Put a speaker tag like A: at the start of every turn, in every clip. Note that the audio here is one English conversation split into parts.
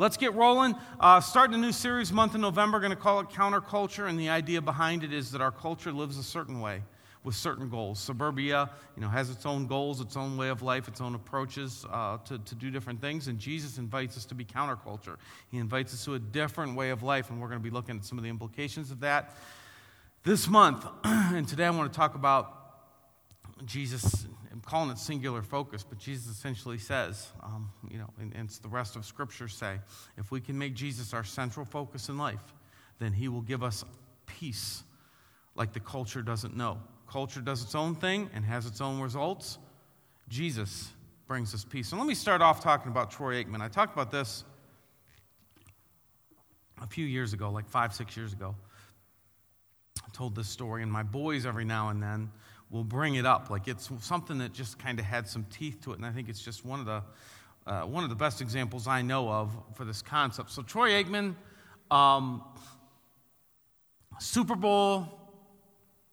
A: let's get rolling. Uh, starting a new series month in November, going to call it Counterculture, and the idea behind it is that our culture lives a certain way with certain goals. Suburbia, you know, has its own goals, its own way of life, its own approaches uh, to, to do different things, and Jesus invites us to be counterculture. He invites us to a different way of life, and we're going to be looking at some of the implications of that this month. and today I want to talk about Jesus. I'm calling it singular focus, but Jesus essentially says, um, you know, and, and the rest of Scripture say, if we can make Jesus our central focus in life, then He will give us peace like the culture doesn't know. Culture does its own thing and has its own results. Jesus brings us peace. And let me start off talking about Troy Aikman. I talked about this a few years ago, like five, six years ago. I told this story, and my boys every now and then will bring it up. Like it's something that just kind of had some teeth to it, and I think it's just one of the uh, one of the best examples I know of for this concept. So Troy Aikman, um, Super Bowl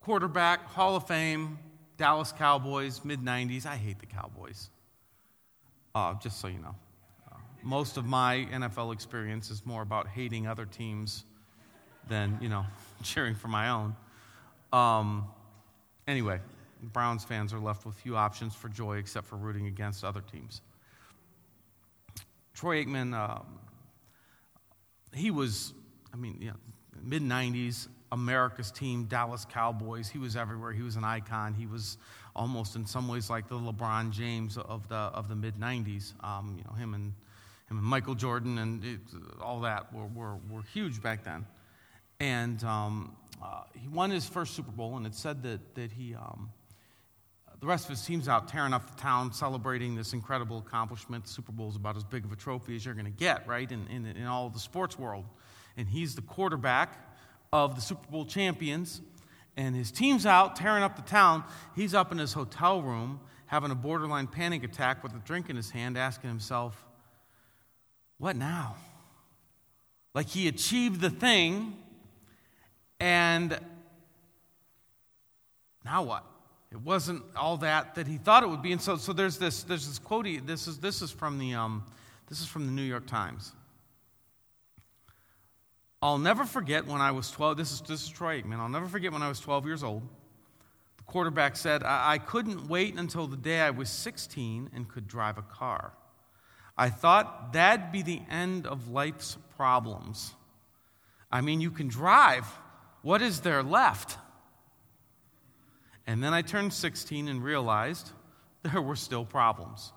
A: quarterback, Hall of Fame, Dallas Cowboys, mid 90s. I hate the Cowboys, uh, just so you know. Uh, most of my NFL experience is more about hating other teams than, you know, cheering for my own. Um, anyway, Browns fans are left with few options for joy except for rooting against other teams. Troy Aikman, um, he was, I mean, know, mid 90s, America's team, Dallas Cowboys. He was everywhere. He was an icon. He was almost in some ways like the LeBron James of the of the mid '90s. Um, you know, him and him and Michael Jordan and it, all that were, were, were huge back then. And um, uh, he won his first Super Bowl, and it said that that he. Um, the rest of his team's out tearing up the town, celebrating this incredible accomplishment. Super Bowl is about as big of a trophy as you're going to get, right, in, in, in all the sports world. And he's the quarterback of the Super Bowl champions, and his team's out tearing up the town. He's up in his hotel room having a borderline panic attack with a drink in his hand, asking himself, What now? Like he achieved the thing, and now what? It wasn't all that that he thought it would be. And so, so there's this there's this quote. This is this is from the um, this is from the New York Times. I'll never forget when I was 12. This is, this is Troy Aikman. I'll never forget when I was 12 years old. The quarterback said, I, I couldn't wait until the day I was 16 and could drive a car. I thought that'd be the end of life's problems. I mean, you can drive. What is there left? And then I turned 16 and realized there were still problems.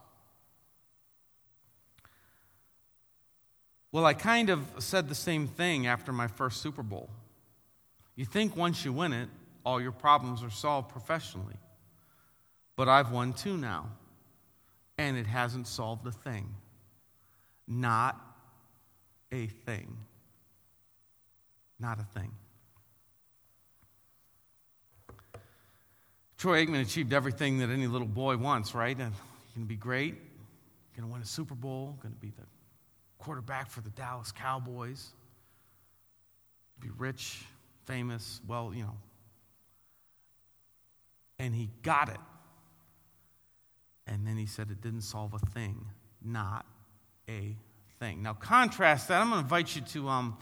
A: Well, I kind of said the same thing after my first Super Bowl. You think once you win it, all your problems are solved professionally. But I've won two now, and it hasn't solved a thing. Not a thing. Not a thing. Troy Aikman achieved everything that any little boy wants, right? And going to be great. Going to win a Super Bowl. Going to be the quarterback for the Dallas Cowboys, be rich, famous, well, you know. And he got it. And then he said it didn't solve a thing, not a thing. Now, contrast that. I'm going to invite you to um,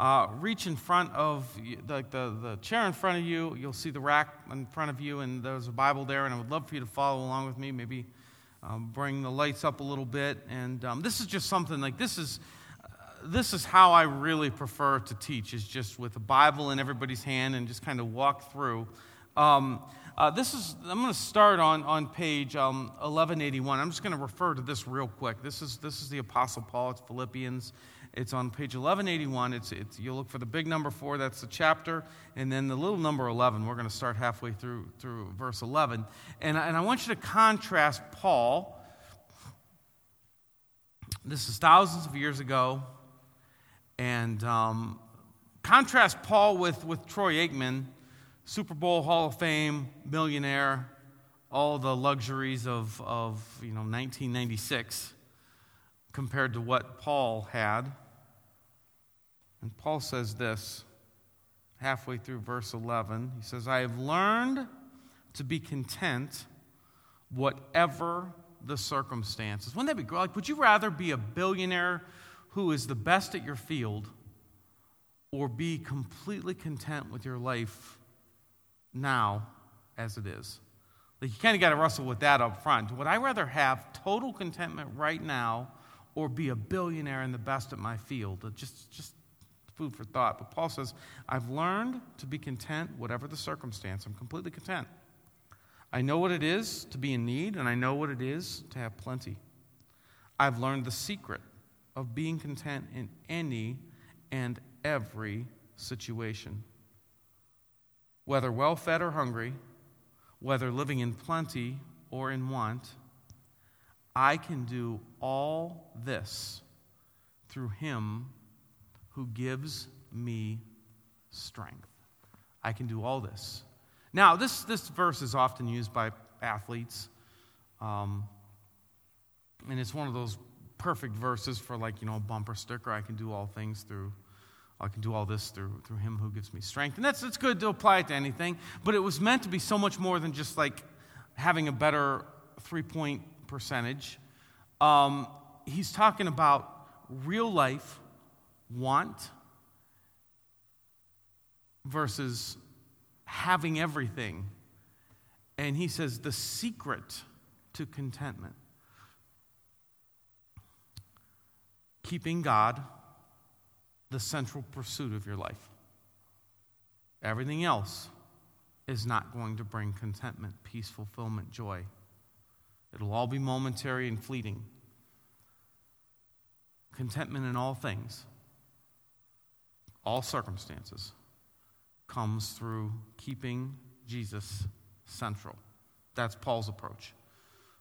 A: uh, reach in front of the, the, the chair in front of you. You'll see the rack in front of you, and there's a Bible there, and I would love for you to follow along with me. Maybe um, bring the lights up a little bit. And um, this is just something like this is. Uh, this is how I really prefer to teach, is just with a Bible in everybody's hand and just kind of walk through. Um, uh, this is, I'm going to start on, on page 1181. Um, I'm just going to refer to this real quick. This is, this is the Apostle Paul, it's Philippians. It's on page 1181. It's, it's, you look for the big number four, that's the chapter, and then the little number 11. We're going to start halfway through, through verse 11. And, and I want you to contrast Paul. This is thousands of years ago. And um, contrast Paul with, with Troy Aikman, Super Bowl Hall of Fame, millionaire, all the luxuries of, of you know, 1996 compared to what Paul had. And Paul says this halfway through verse 11. He says, I have learned to be content whatever the circumstances. Wouldn't that be great? Like, would you rather be a billionaire who is the best at your field or be completely content with your life now as it is. Like you kind of got to wrestle with that up front. Would I rather have total contentment right now or be a billionaire and the best at my field? Just, just food for thought. But Paul says, I've learned to be content, whatever the circumstance. I'm completely content. I know what it is to be in need, and I know what it is to have plenty. I've learned the secret of being content in any and every situation. Whether well fed or hungry, whether living in plenty or in want, I can do all this through Him who gives me strength. I can do all this. Now, this, this verse is often used by athletes, um, and it's one of those perfect verses for, like, you know, a bumper sticker. I can do all things through I can do all this through, through him who gives me strength. And that's, that's good to apply it to anything, but it was meant to be so much more than just like having a better three point percentage. Um, he's talking about real life want versus having everything. And he says the secret to contentment keeping God the central pursuit of your life. Everything else is not going to bring contentment, peace, fulfillment, joy. It'll all be momentary and fleeting. Contentment in all things, all circumstances, comes through keeping Jesus central. That's Paul's approach.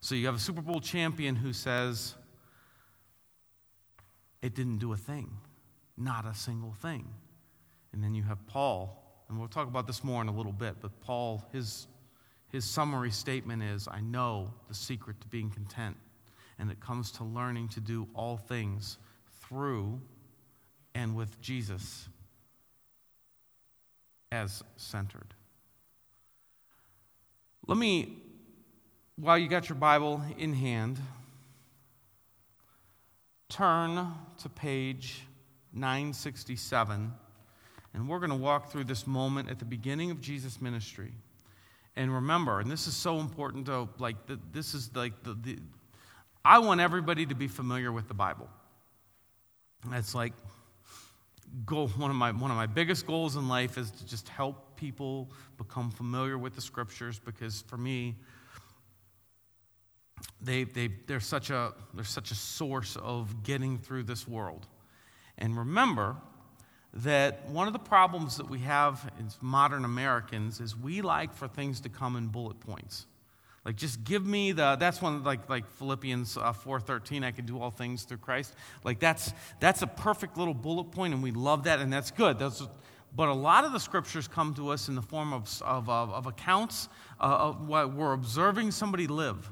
A: So you have a Super Bowl champion who says, It didn't do a thing. Not a single thing. And then you have Paul, and we'll talk about this more in a little bit, but Paul, his, his summary statement is I know the secret to being content, and it comes to learning to do all things through and with Jesus as centered. Let me, while you got your Bible in hand, turn to page 967. And we're going to walk through this moment at the beginning of Jesus' ministry. And remember, and this is so important to, like, the, this is like the, the, I want everybody to be familiar with the Bible. That's like, goal, one, of my, one of my biggest goals in life is to just help people become familiar with the scriptures because for me, they, they, they're, such a, they're such a source of getting through this world. And remember that one of the problems that we have as modern Americans is we like for things to come in bullet points. Like just give me the that's one like like Philippians uh, 4:13 I can do all things through Christ. Like that's that's a perfect little bullet point and we love that and that's good. That's but a lot of the scriptures come to us in the form of, of, of, of accounts uh, of what we're observing somebody live.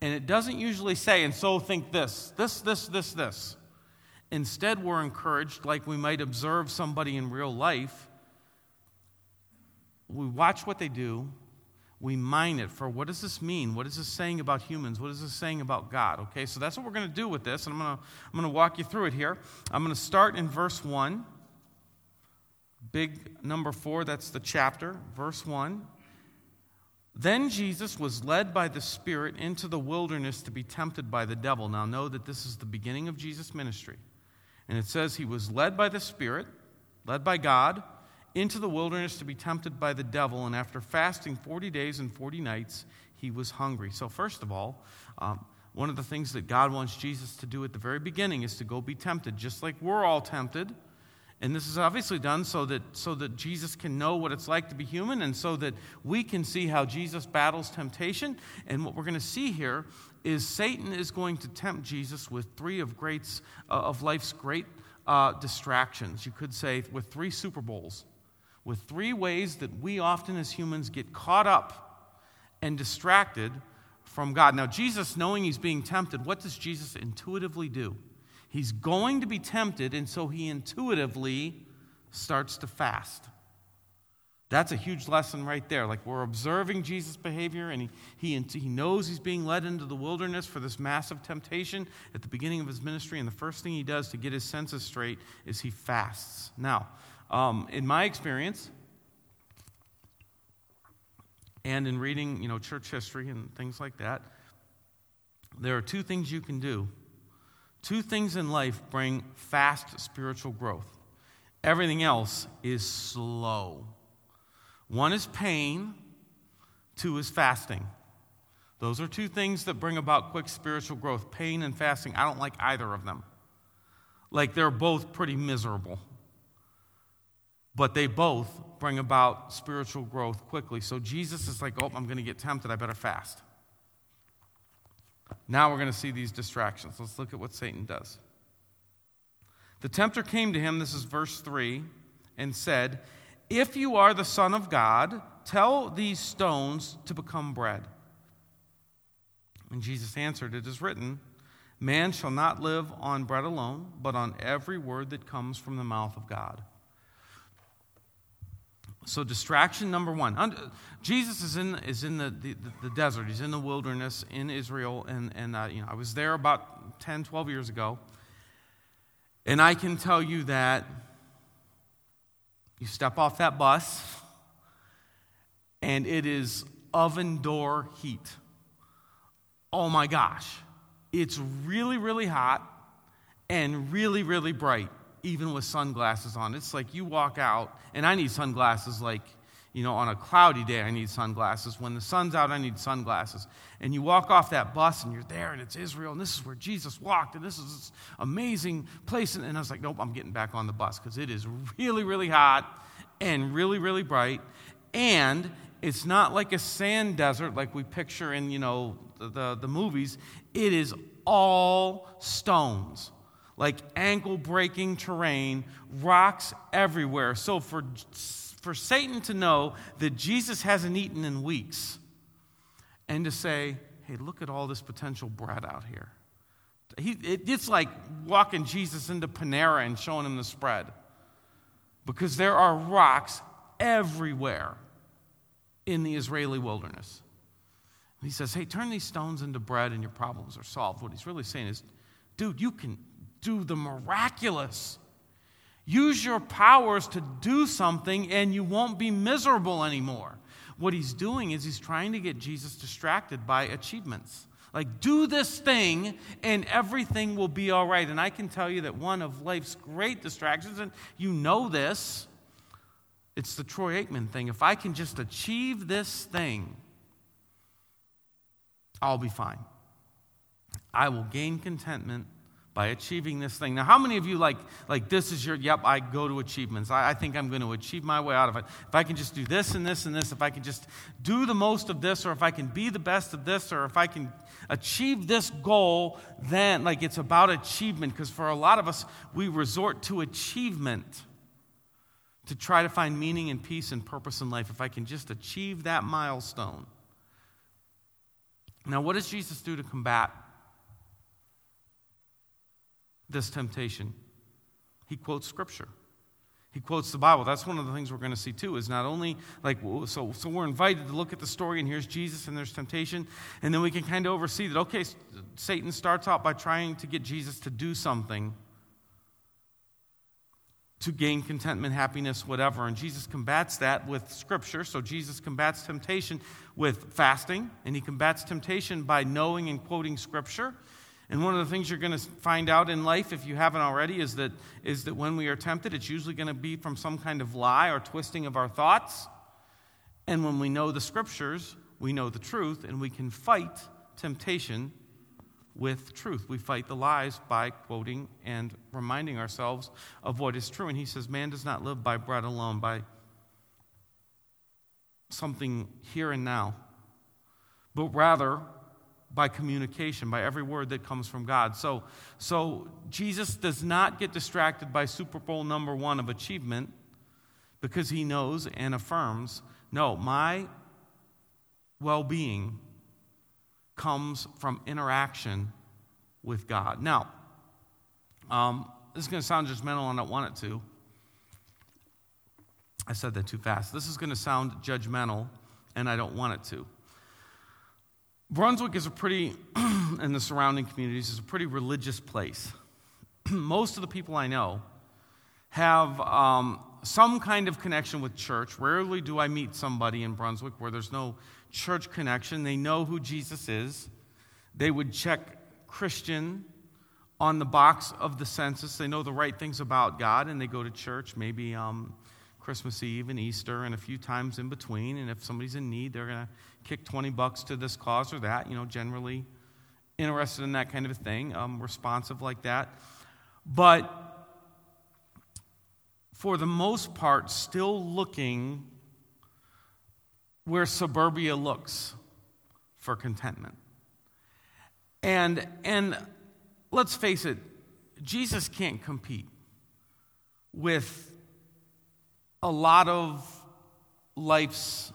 A: And it doesn't usually say, and so think this, this, this, this, this. Instead, we're encouraged, like we might observe somebody in real life. We watch what they do, we mine it for what does this mean? What is this saying about humans? What is this saying about God? Okay, so that's what we're going to do with this, and I'm going to, I'm to walk you through it here. I'm going to start in verse 1. Big number 4, that's the chapter, verse 1. Then Jesus was led by the Spirit into the wilderness to be tempted by the devil. Now, know that this is the beginning of Jesus' ministry. And it says he was led by the Spirit, led by God, into the wilderness to be tempted by the devil. And after fasting 40 days and 40 nights, he was hungry. So, first of all, um, one of the things that God wants Jesus to do at the very beginning is to go be tempted, just like we're all tempted. And this is obviously done so that, so that Jesus can know what it's like to be human and so that we can see how Jesus battles temptation. And what we're going to see here is Satan is going to tempt Jesus with three of, greats, uh, of life's great uh, distractions. You could say with three Super Bowls, with three ways that we often as humans get caught up and distracted from God. Now, Jesus, knowing he's being tempted, what does Jesus intuitively do? He's going to be tempted, and so he intuitively starts to fast. That's a huge lesson right there. Like we're observing Jesus' behavior, and he, he, he knows he's being led into the wilderness for this massive temptation at the beginning of his ministry. And the first thing he does to get his senses straight is he fasts. Now, um, in my experience, and in reading, you know, church history and things like that, there are two things you can do. Two things in life bring fast spiritual growth. Everything else is slow. One is pain, two is fasting. Those are two things that bring about quick spiritual growth pain and fasting. I don't like either of them. Like they're both pretty miserable. But they both bring about spiritual growth quickly. So Jesus is like, oh, I'm going to get tempted. I better fast. Now we're going to see these distractions. Let's look at what Satan does. The tempter came to him, this is verse 3, and said, if you are the Son of God, tell these stones to become bread. And Jesus answered, It is written, Man shall not live on bread alone, but on every word that comes from the mouth of God. So, distraction number one. Jesus is in, is in the, the, the desert, he's in the wilderness in Israel. And, and uh, you know, I was there about 10, 12 years ago. And I can tell you that you step off that bus, and it is oven door heat. Oh my gosh. It's really, really hot and really, really bright, even with sunglasses on. It's like you walk out, and I need sunglasses like, you know, on a cloudy day, I need sunglasses. When the sun's out, I need sunglasses. And you walk off that bus and you're there, and it's Israel, and this is where Jesus walked, and this is this amazing place. And I was like, nope, I'm getting back on the bus because it is really, really hot and really, really bright. And it's not like a sand desert like we picture in, you know, the, the, the movies. It is all stones like ankle breaking terrain, rocks everywhere. So for for Satan to know that Jesus hasn't eaten in weeks and to say, hey, look at all this potential bread out here. He, it, it's like walking Jesus into Panera and showing him the spread because there are rocks everywhere in the Israeli wilderness. he says, hey, turn these stones into bread and your problems are solved. What he's really saying is, dude, you can do the miraculous. Use your powers to do something and you won't be miserable anymore. What he's doing is he's trying to get Jesus distracted by achievements. Like, do this thing and everything will be all right. And I can tell you that one of life's great distractions, and you know this, it's the Troy Aikman thing. If I can just achieve this thing, I'll be fine. I will gain contentment by achieving this thing. Now, how many of you like, like this is your, yep, I go to achievements. I, I, think I'm going to achieve my way out of it. If I can just do this and this and this, if I can just do the most of this, or if I can be the best of this, or if I can achieve this goal, then like it's about achievement. Because for a lot of us, we resort to achievement to try to find meaning and peace and purpose in life. If I can just achieve that milestone. Now, what does Jesus do to combat this temptation? He quotes scripture. He quotes the Bible. That's one of the things we're going to see too. Is not only like so, so we're invited to look at the story, and here's Jesus, and there's temptation, and then we can kind of oversee that. Okay, Satan starts out by trying to get Jesus to do something to gain contentment, happiness, whatever, and Jesus combats that with Scripture. So Jesus combats temptation with fasting, and he combats temptation by knowing and quoting Scripture. And one of the things you're going to find out in life, if you haven't already, is that, is that when we are tempted, it's usually going to be from some kind of lie or twisting of our thoughts. And when we know the scriptures, we know the truth, and we can fight temptation with truth. We fight the lies by quoting and reminding ourselves of what is true. And he says, Man does not live by bread alone, by something here and now, but rather by communication, by every word that comes from God. So, so Jesus does not get distracted by Super Bowl number one of achievement because he knows and affirms no, my well being comes from interaction with God. Now, um, this is going to sound judgmental, and I don't want it to. I said that too fast. This is going to sound judgmental, and I don't want it to. Brunswick is a pretty, and the surrounding communities, is a pretty religious place. Most of the people I know have um, some kind of connection with church. Rarely do I meet somebody in Brunswick where there's no church connection. They know who Jesus is. They would check Christian on the box of the census. They know the right things about God and they go to church maybe um, Christmas Eve and Easter and a few times in between. And if somebody's in need, they're going to kick 20 bucks to this cause or that, you know, generally interested in that kind of a thing, um, responsive like that. But for the most part, still looking where suburbia looks for contentment. And, and let's face it, Jesus can't compete with a lot of life's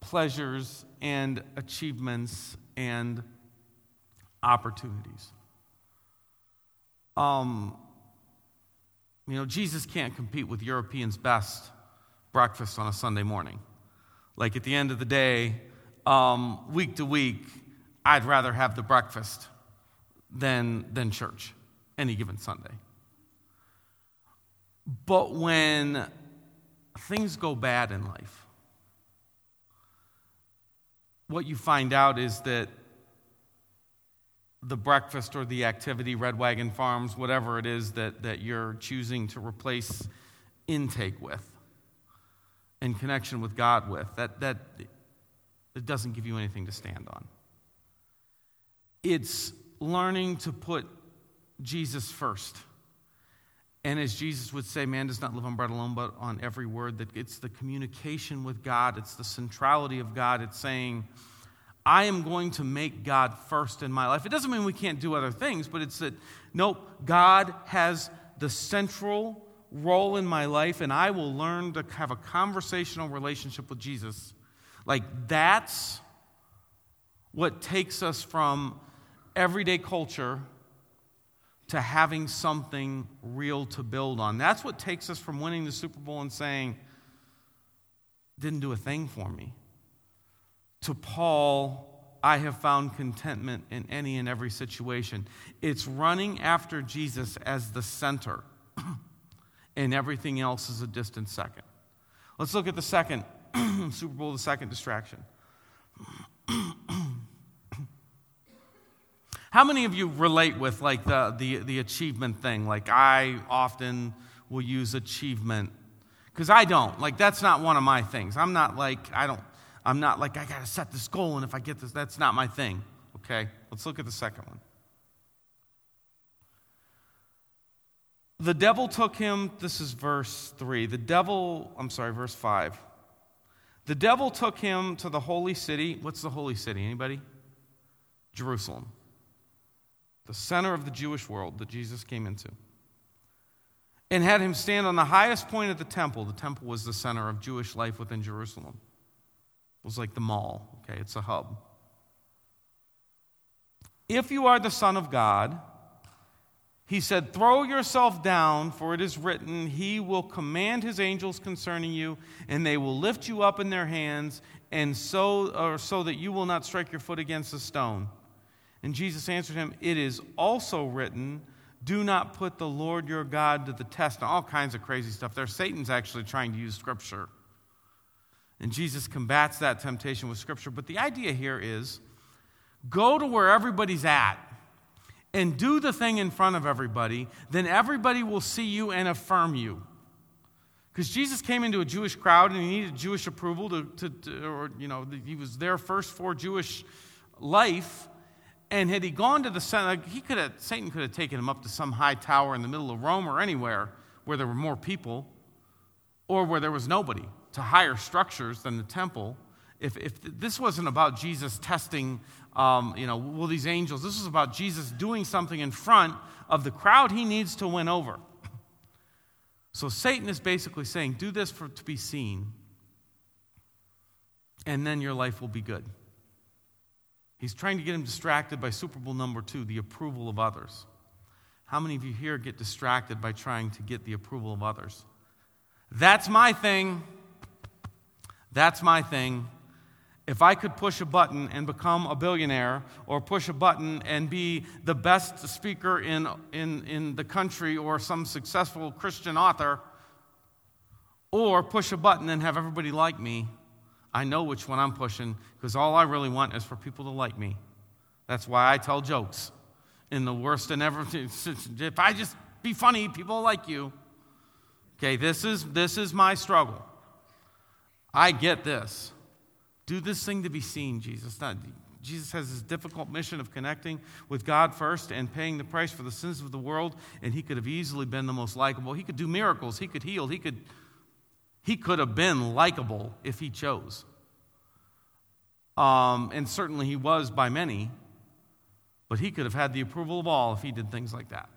A: pleasures and achievements and opportunities. Um, you know, Jesus can't compete with Europeans' best breakfast on a Sunday morning. Like at the end of the day, um, week to week, I'd rather have the breakfast than, than church any given Sunday. But when things go bad in life, what you find out is that the breakfast or the activity, Red Wagon Farms, whatever it is that, that you're choosing to replace intake with and connection with God with, that, that it doesn't give you anything to stand on. It's learning to put Jesus first. And as Jesus would say, man does not live on bread alone, but on every word, that it's the communication with God, it's the centrality of God. It's saying, I am going to make God first in my life. It doesn't mean we can't do other things, but it's that, nope, God has the central role in my life, and I will learn to have a conversational relationship with Jesus. Like, that's what takes us from everyday culture to having something real to build on. That's what takes us from winning the Super Bowl and saying, didn't do a thing for me to Paul, I have found contentment in any and every situation. It's running after Jesus as the center, and everything else is a distant second. Let's look at the second Super Bowl, the second distraction. How many of you relate with like the, the, the achievement thing? Like I often will use achievement because I don't. Like that's not one of my things. I'm not like I don't I'm not like, I got to set this goal, and if I get this, that's not my thing. Okay? Let's look at the second one. The devil took him, this is verse 3. The devil, I'm sorry, verse 5. The devil took him to the holy city. What's the holy city? Anybody? Jerusalem. The center of the Jewish world that Jesus came into. And had him stand on the highest point of the temple. The temple was the center of Jewish life within Jerusalem It was like the mall, okay? It's a hub. If you are the Son of God, he said, Throw yourself down, for it is written, He will command His angels concerning you, and they will lift you up in their hands, and so, or so that you will not strike your foot against a stone. And Jesus answered him, It is also written, Do not put the Lord your God to the test. And all kinds of crazy stuff there. Satan's actually trying to use Scripture and Jesus combats that temptation with Scripture. But the idea here is go to where everybody's at and do the thing in front of everybody, then everybody will see you and affirm you. Because Jesus came into a Jewish crowd and he needed Jewish approval to, to, to, or, you know, he was there first for Jewish life. And had he gone to the center, he could have, Satan could have taken him up to some high tower in the middle of Rome or anywhere where there were more people or where there was nobody to higher structures than the temple. If, if this wasn't about Jesus testing, um, you know, will these angels, this was about Jesus doing something in front of the crowd he needs to win over. So Satan is basically saying, do this for, to be seen, and then your life will be good. He's trying to get him distracted by Super Bowl number two, the approval of others. How many of you here get distracted by trying to get the approval of others? That's my thing. That's my thing. If I could push a button and become a billionaire, or push a button and be the best speaker in, in, in the country, or some successful Christian author, or push a button and have everybody like me, I know which one I'm pushing because all I really want is for people to like me. That's why I tell jokes in the worst and ever. If I just be funny, people like you. Okay, this is, this is my struggle. I get this. Do this thing to be seen, Jesus. Not, Jesus has this difficult mission of connecting with God first and paying the price for the sins of the world, and he could have easily been the most likable. He could do miracles, he could heal, he could, he could have been likable if he chose. Um, and certainly he was by many, but he could have had the approval of all if he did things like that.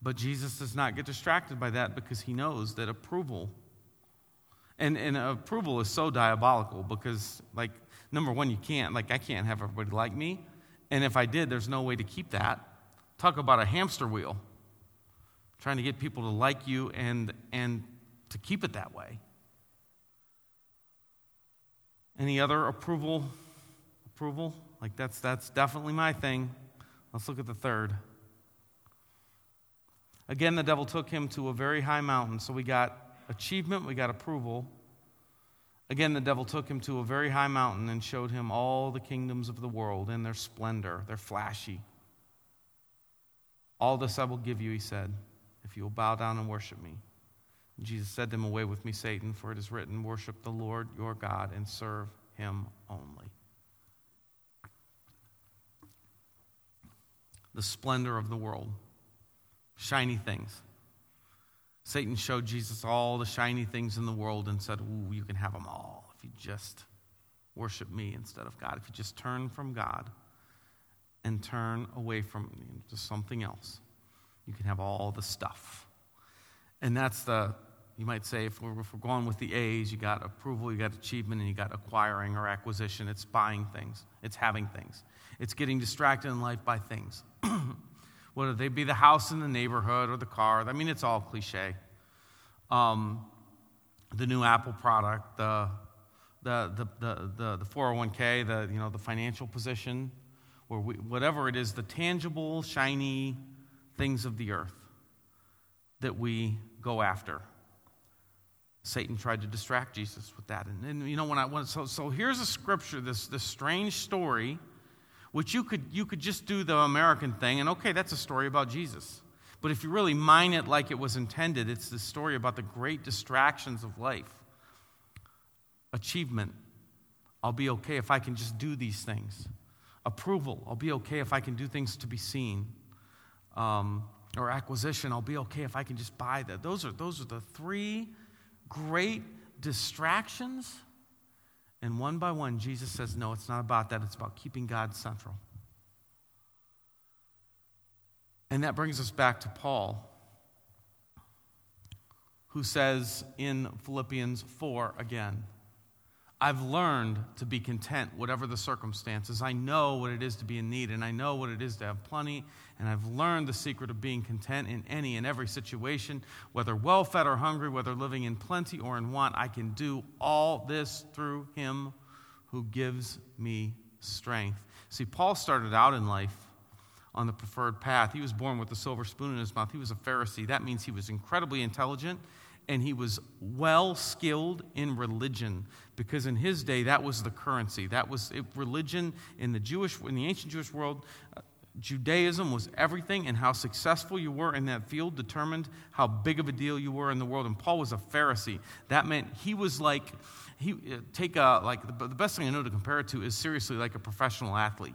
A: But Jesus does not get distracted by that because he knows that approval and, and approval is so diabolical because, like, number one, you can't, like, I can't have everybody like me. And if I did, there's no way to keep that. Talk about a hamster wheel, trying to get people to like you and, and to keep it that way. Any other approval? Approval? Like, that's, that's definitely my thing. Let's look at the third. Again, the devil took him to a very high mountain. So we got achievement, we got approval. Again, the devil took him to a very high mountain and showed him all the kingdoms of the world in their splendor. They're flashy. All this I will give you, he said, if you will bow down and worship me. And Jesus said to Away with me, Satan, for it is written, Worship the Lord your God and serve him only. The splendor of the world, shiny things. Satan showed Jesus all the shiny things in the world and said, Ooh, you can have them all if you just worship me instead of God. If you just turn from God and turn away from to something else, you can have all the stuff. And that's the, you might say, if we're, if we're going with the A's, you got approval, you got achievement, and you got acquiring or acquisition. It's buying things, it's having things, it's getting distracted in life by things. whether they be the house in the neighborhood or the car. I mean, it's all cliche. Um, the new Apple product, the, the, the, the, the, the 401k, the, you know, the financial position, or we, whatever it is, the tangible, shiny things of the earth that we go after. Satan tried to distract Jesus with that. And, and you know, when I went, so, so here's a scripture, this, this strange story which you could, you could just do the American thing, and okay, that's a story about Jesus. But if you really mine it like it was intended, it's the story about the great distractions of life. Achievement, I'll be okay if I can just do these things. Approval, I'll be okay if I can do things to be seen. Um, or acquisition, I'll be okay if I can just buy that. Those are, those are the three great distractions and one by one, Jesus says, No, it's not about that. It's about keeping God central. And that brings us back to Paul, who says in Philippians 4 again, I've learned to be content, whatever the circumstances. I know what it is to be in need, and I know what it is to have plenty, and I've learned the secret of being content in any and every situation, whether well fed or hungry, whether living in plenty or in want. I can do all this through Him who gives me strength. See, Paul started out in life on the preferred path. He was born with a silver spoon in his mouth. He was a Pharisee. That means he was incredibly intelligent and he was well skilled in religion because in his day that was the currency. That was it, religion in the jewish in the ancient jewish world uh, judaism was everything and how successful you were in that field determined how big of a deal you were in the world. And paul was a pharisee. That meant he was like he uh, take a like the, the best thing i know to compare it to is seriously like a professional athlete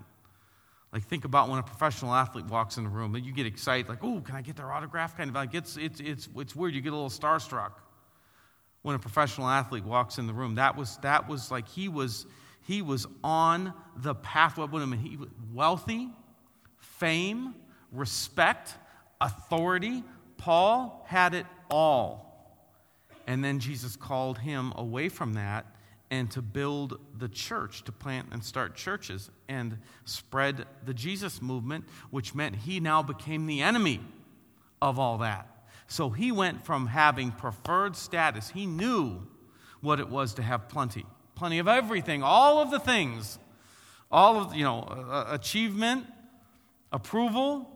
A: like, think about when a professional athlete walks in the room, you get excited, like, oh, can I get their autograph? Kind of like, it's, it's, it's, it's weird. You get a little starstruck when a professional athlete walks in the room. That was, that was like he was, he was on the path. What I mean? He was wealthy, fame, respect, authority. Paul had it all. And then Jesus called him away from that and to build the church, to plant and start churches and spread the Jesus movement, which meant he now became the enemy of all that. So he went from having preferred status, he knew what it was to have plenty. Plenty of everything, all of the things, all of, you know, achievement, approval.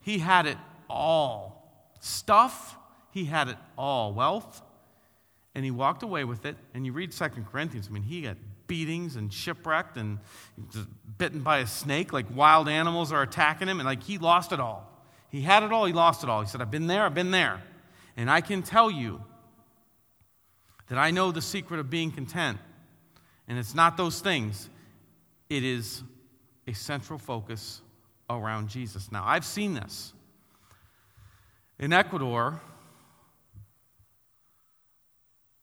A: He had it all. Stuff, he had it all. Wealth, and he walked away with it. And you read Second Corinthians, I mean, he got beatings and shipwrecked and bitten by a snake, like wild animals are attacking him, and like he lost it all. He had it all, he lost it all. He said, I've been there, I've been there. And I can tell you that I know the secret of being content. And it's not those things, it is a central focus around Jesus. Now, I've seen this. In Ecuador,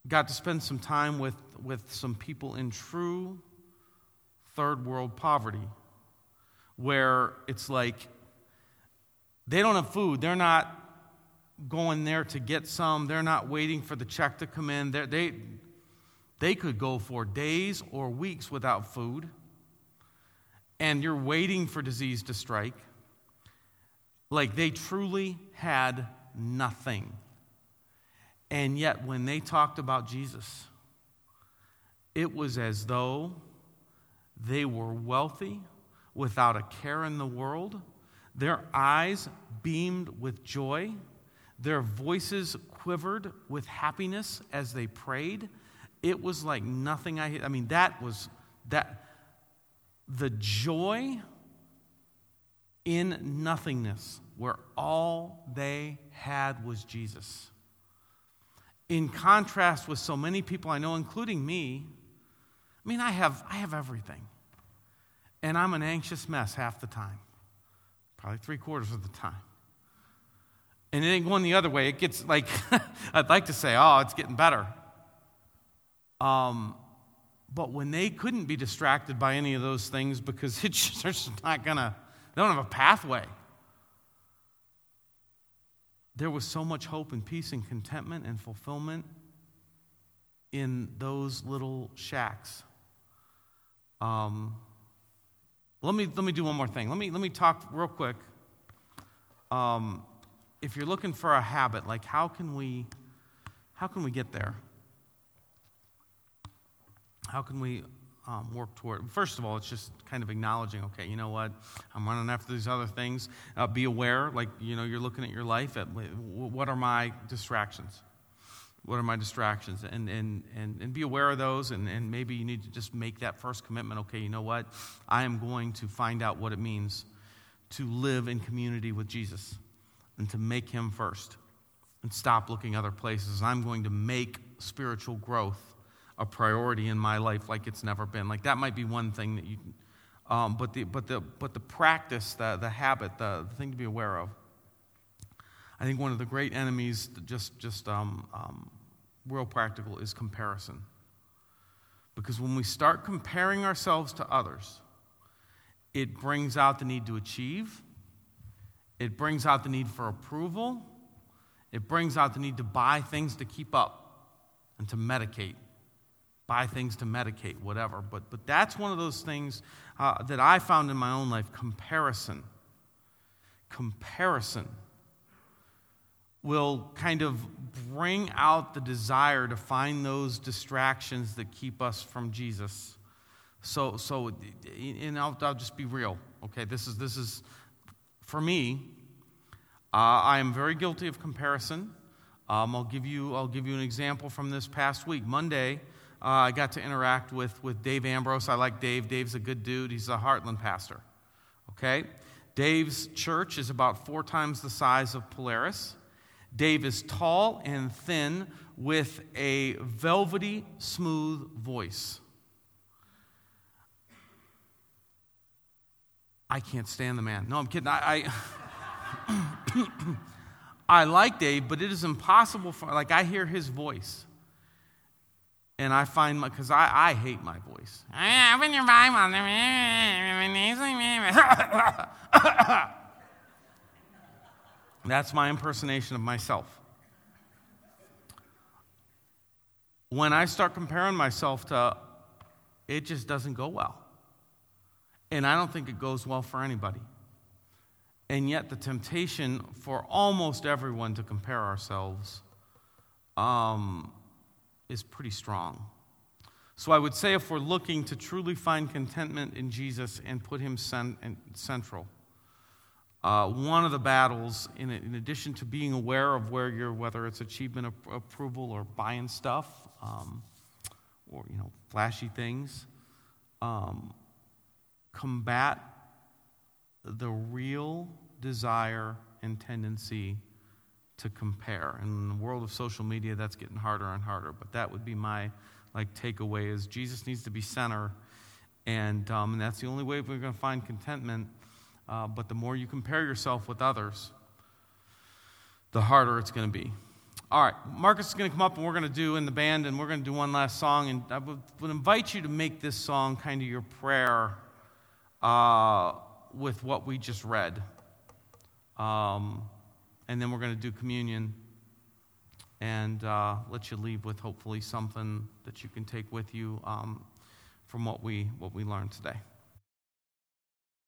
A: got to spend some time with, with some people in true third world poverty, where it's like they don't have food. They're not going there to get some. They're not waiting for the check to come in. They, they could go for days or weeks without food, and you're waiting for disease to strike. Like they truly had nothing. And yet, when they talked about Jesus, it was as though they were wealthy without a care in the world. Their eyes beamed with joy. Their voices quivered with happiness as they prayed. It was like nothing I I mean that was that the joy in nothingness where all they had was Jesus in contrast with so many people I know, including me, I mean, I have, I have everything. And I'm an anxious mess half the time, probably three quarters of the time. And it ain't going the other way. It gets like, I'd like to say, oh, it's getting better. Um, but when they couldn't be distracted by any of those things because it's just, they're just not going to, they don't have a pathway there was so much hope and peace and contentment and fulfillment in those little shacks. Um, let, me, let me do one more thing. Let me, let me talk real quick. Um, if you're looking for a habit, like how can we, how can we get there? How can we um, work toward. First of all, it's just kind of acknowledging, okay, you know what, I'm running after these other things. Uh, be aware, like you know, you're looking at your life. At what are my distractions? What are my distractions? And and and, and be aware of those. And, and maybe you need to just make that first commitment. Okay, you know what, I am going to find out what it means to live in community with Jesus and to make Him first and stop looking other places. I'm going to make spiritual growth a priority in my life like it's never been. Like that might be one thing that you, um, but the but the but the practice, the the habit, the, the, thing to be aware of. I think one of the great enemies, just just um, um, real practical, is comparison. Because when we start comparing ourselves to others, it brings out the need to achieve. It brings out the need for approval. It brings out the need to buy things to keep up and to medicate buy things to medicate, whatever. But, but that's one of those things uh, that I found in my own life comparison. Comparison will kind of bring out the desire to find those distractions that keep us from Jesus. So, so and I'll, I'll just be real. Okay, this is, this is for me, uh, I am very guilty of comparison. Um, I'll, give you, I'll give you an example from this past week. Monday, uh, I got to interact with, with Dave Ambrose. I like Dave. Dave's a good dude. He's a Heartland pastor. Okay? Dave's church is about four times the size of Polaris. Dave is tall and thin with a velvety, smooth voice. I can't stand the man. No, I'm kidding. I, I, I like Dave, but it is impossible for, like, I hear his voice and I find my, because I, I hate my voice. Open your Bible. That's my impersonation of myself. When I start comparing myself to, it just doesn't go well. And I don't think it goes well for anybody. And yet, the temptation for almost everyone to compare ourselves um, is pretty strong. So I would say if we're looking to truly find contentment in Jesus and put him cent- central, uh, one of the battles, in, in, addition to being aware of where you're, whether it's achievement approval or buying stuff, um, or you know, flashy things, um, combat the real desire and tendency to compare. In the world of social media, that's getting harder and harder. But that would be my like takeaway: is Jesus needs to be center, and um, and that's the only way we're going to find contentment. Uh, but the more you compare yourself with others, the harder it's going to be. All right, Marcus is going to come up and we're going to do in the band, and we're going to do one last song. And I would, would invite you to make this song kind of your prayer uh, with what we just read. Um, and then we're going to do communion and uh, let you leave with hopefully something that you can take with you um, from what we, what we learned today.